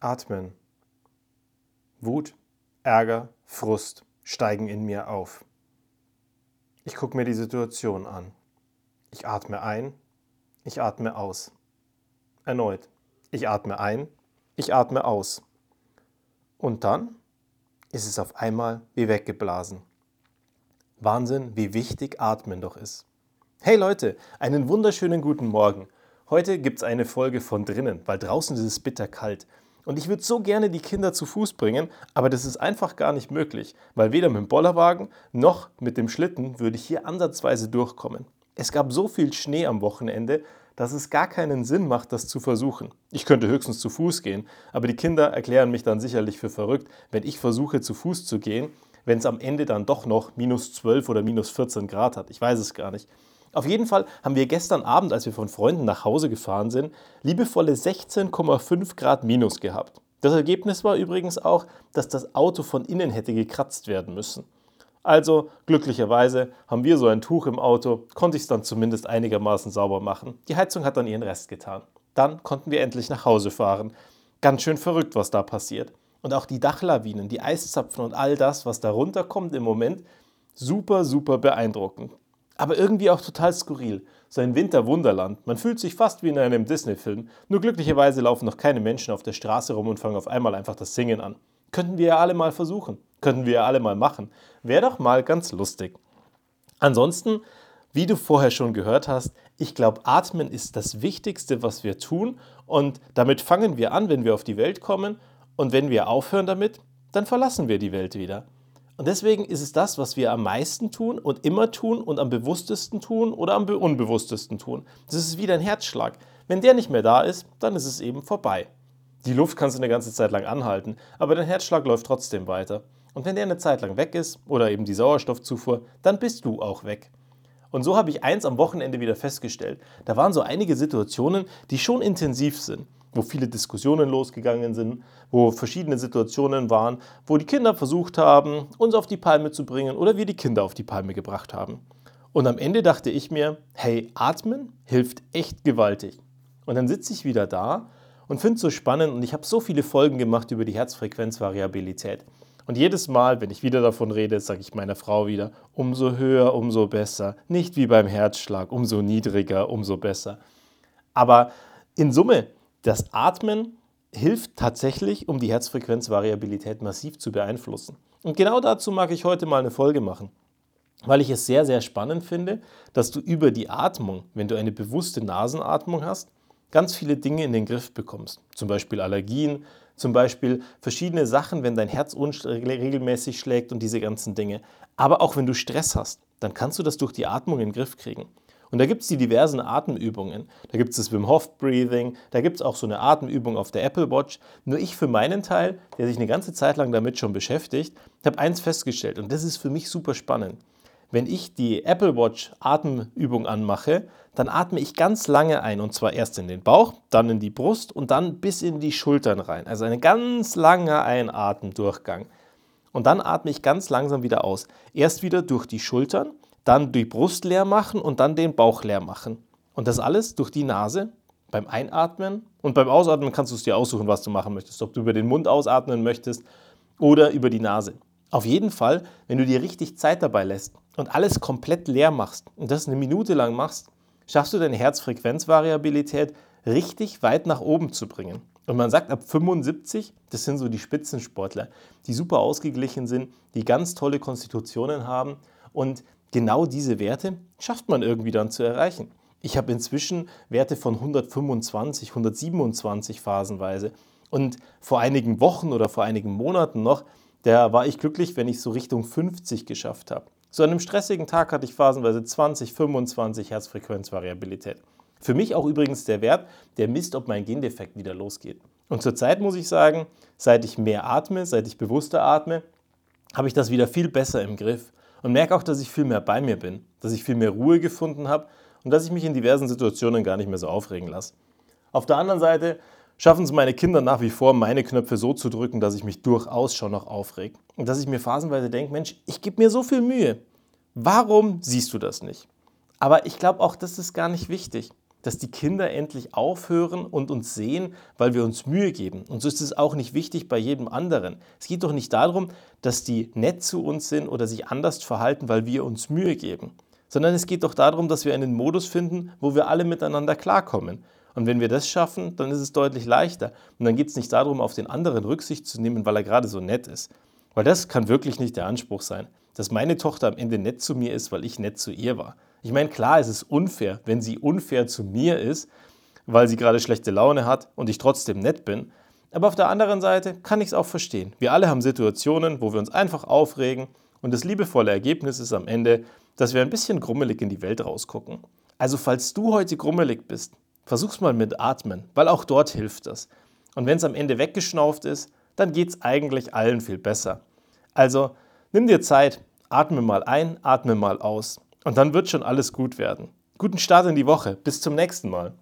Atmen. Wut, Ärger, Frust steigen in mir auf. Ich gucke mir die Situation an. Ich atme ein, ich atme aus. Erneut. Ich atme ein, ich atme aus. Und dann ist es auf einmal wie weggeblasen. Wahnsinn, wie wichtig Atmen doch ist. Hey Leute, einen wunderschönen guten Morgen. Heute gibt es eine Folge von drinnen, weil draußen ist es bitterkalt. Und ich würde so gerne die Kinder zu Fuß bringen, aber das ist einfach gar nicht möglich, weil weder mit dem Bollerwagen noch mit dem Schlitten würde ich hier ansatzweise durchkommen. Es gab so viel Schnee am Wochenende, dass es gar keinen Sinn macht, das zu versuchen. Ich könnte höchstens zu Fuß gehen, aber die Kinder erklären mich dann sicherlich für verrückt, wenn ich versuche zu Fuß zu gehen, wenn es am Ende dann doch noch minus 12 oder minus 14 Grad hat. Ich weiß es gar nicht. Auf jeden Fall haben wir gestern Abend, als wir von Freunden nach Hause gefahren sind, liebevolle 16,5 Grad minus gehabt. Das Ergebnis war übrigens auch, dass das Auto von innen hätte gekratzt werden müssen. Also glücklicherweise haben wir so ein Tuch im Auto, konnte ich es dann zumindest einigermaßen sauber machen. Die Heizung hat dann ihren Rest getan. Dann konnten wir endlich nach Hause fahren. Ganz schön verrückt, was da passiert. Und auch die Dachlawinen, die Eiszapfen und all das, was da runterkommt im Moment, super, super beeindruckend aber irgendwie auch total skurril. So ein Winterwunderland. Man fühlt sich fast wie in einem Disney-Film. Nur glücklicherweise laufen noch keine Menschen auf der Straße rum und fangen auf einmal einfach das Singen an. Könnten wir ja alle mal versuchen. Könnten wir ja alle mal machen. Wäre doch mal ganz lustig. Ansonsten, wie du vorher schon gehört hast, ich glaube, Atmen ist das Wichtigste, was wir tun. Und damit fangen wir an, wenn wir auf die Welt kommen. Und wenn wir aufhören damit, dann verlassen wir die Welt wieder. Und deswegen ist es das, was wir am meisten tun und immer tun und am bewusstesten tun oder am unbewusstesten tun. Das ist wie dein Herzschlag. Wenn der nicht mehr da ist, dann ist es eben vorbei. Die Luft kannst du eine ganze Zeit lang anhalten, aber dein Herzschlag läuft trotzdem weiter. Und wenn der eine Zeit lang weg ist oder eben die Sauerstoffzufuhr, dann bist du auch weg. Und so habe ich eins am Wochenende wieder festgestellt. Da waren so einige Situationen, die schon intensiv sind wo viele Diskussionen losgegangen sind, wo verschiedene Situationen waren, wo die Kinder versucht haben, uns auf die Palme zu bringen oder wir die Kinder auf die Palme gebracht haben. Und am Ende dachte ich mir, hey, atmen hilft echt gewaltig. Und dann sitze ich wieder da und finde es so spannend und ich habe so viele Folgen gemacht über die Herzfrequenzvariabilität. Und jedes Mal, wenn ich wieder davon rede, sage ich meiner Frau wieder, umso höher, umso besser. Nicht wie beim Herzschlag, umso niedriger, umso besser. Aber in Summe das Atmen hilft tatsächlich, um die Herzfrequenzvariabilität massiv zu beeinflussen. Und genau dazu mag ich heute mal eine Folge machen, weil ich es sehr, sehr spannend finde, dass du über die Atmung, wenn du eine bewusste Nasenatmung hast, ganz viele Dinge in den Griff bekommst. Zum Beispiel Allergien, zum Beispiel verschiedene Sachen, wenn dein Herz unregelmäßig schlägt und diese ganzen Dinge. Aber auch wenn du Stress hast, dann kannst du das durch die Atmung in den Griff kriegen. Und da gibt es die diversen Atemübungen. Da gibt es das Wim Hof Breathing, da gibt es auch so eine Atemübung auf der Apple Watch. Nur ich für meinen Teil, der sich eine ganze Zeit lang damit schon beschäftigt, habe eins festgestellt und das ist für mich super spannend. Wenn ich die Apple Watch Atemübung anmache, dann atme ich ganz lange ein und zwar erst in den Bauch, dann in die Brust und dann bis in die Schultern rein. Also ein ganz langer Einatemdurchgang. Und dann atme ich ganz langsam wieder aus. Erst wieder durch die Schultern dann die Brust leer machen und dann den Bauch leer machen. Und das alles durch die Nase beim Einatmen und beim Ausatmen kannst du es dir aussuchen, was du machen möchtest. Ob du über den Mund ausatmen möchtest oder über die Nase. Auf jeden Fall, wenn du dir richtig Zeit dabei lässt und alles komplett leer machst und das eine Minute lang machst, schaffst du deine Herzfrequenzvariabilität richtig weit nach oben zu bringen. Und man sagt, ab 75, das sind so die Spitzensportler, die super ausgeglichen sind, die ganz tolle Konstitutionen haben und genau diese Werte schafft man irgendwie dann zu erreichen. Ich habe inzwischen Werte von 125, 127 phasenweise. Und vor einigen Wochen oder vor einigen Monaten noch, da war ich glücklich, wenn ich so Richtung 50 geschafft habe. So an einem stressigen Tag hatte ich phasenweise 20, 25 Herzfrequenzvariabilität. Für mich auch übrigens der Wert, der misst, ob mein Gendefekt wieder losgeht. Und zurzeit muss ich sagen, seit ich mehr atme, seit ich bewusster atme, habe ich das wieder viel besser im Griff und merke auch, dass ich viel mehr bei mir bin, dass ich viel mehr Ruhe gefunden habe und dass ich mich in diversen Situationen gar nicht mehr so aufregen lasse. Auf der anderen Seite schaffen es meine Kinder nach wie vor, meine Knöpfe so zu drücken, dass ich mich durchaus schon noch aufreg. Und dass ich mir phasenweise denke, Mensch, ich gebe mir so viel Mühe. Warum siehst du das nicht? Aber ich glaube auch, das ist gar nicht wichtig. Dass die Kinder endlich aufhören und uns sehen, weil wir uns Mühe geben. Und so ist es auch nicht wichtig bei jedem anderen. Es geht doch nicht darum, dass die nett zu uns sind oder sich anders verhalten, weil wir uns Mühe geben, sondern es geht doch darum, dass wir einen Modus finden, wo wir alle miteinander klarkommen. Und wenn wir das schaffen, dann ist es deutlich leichter. Und dann geht es nicht darum, auf den anderen Rücksicht zu nehmen, weil er gerade so nett ist. Weil das kann wirklich nicht der Anspruch sein, dass meine Tochter am Ende nett zu mir ist, weil ich nett zu ihr war. Ich meine, klar, es ist unfair, wenn sie unfair zu mir ist, weil sie gerade schlechte Laune hat und ich trotzdem nett bin. Aber auf der anderen Seite kann ich es auch verstehen. Wir alle haben Situationen, wo wir uns einfach aufregen und das liebevolle Ergebnis ist am Ende, dass wir ein bisschen grummelig in die Welt rausgucken. Also falls du heute grummelig bist, versuch's mal mit Atmen, weil auch dort hilft das. Und wenn es am Ende weggeschnauft ist, dann geht es eigentlich allen viel besser. Also nimm dir Zeit, atme mal ein, atme mal aus. Und dann wird schon alles gut werden. Guten Start in die Woche. Bis zum nächsten Mal.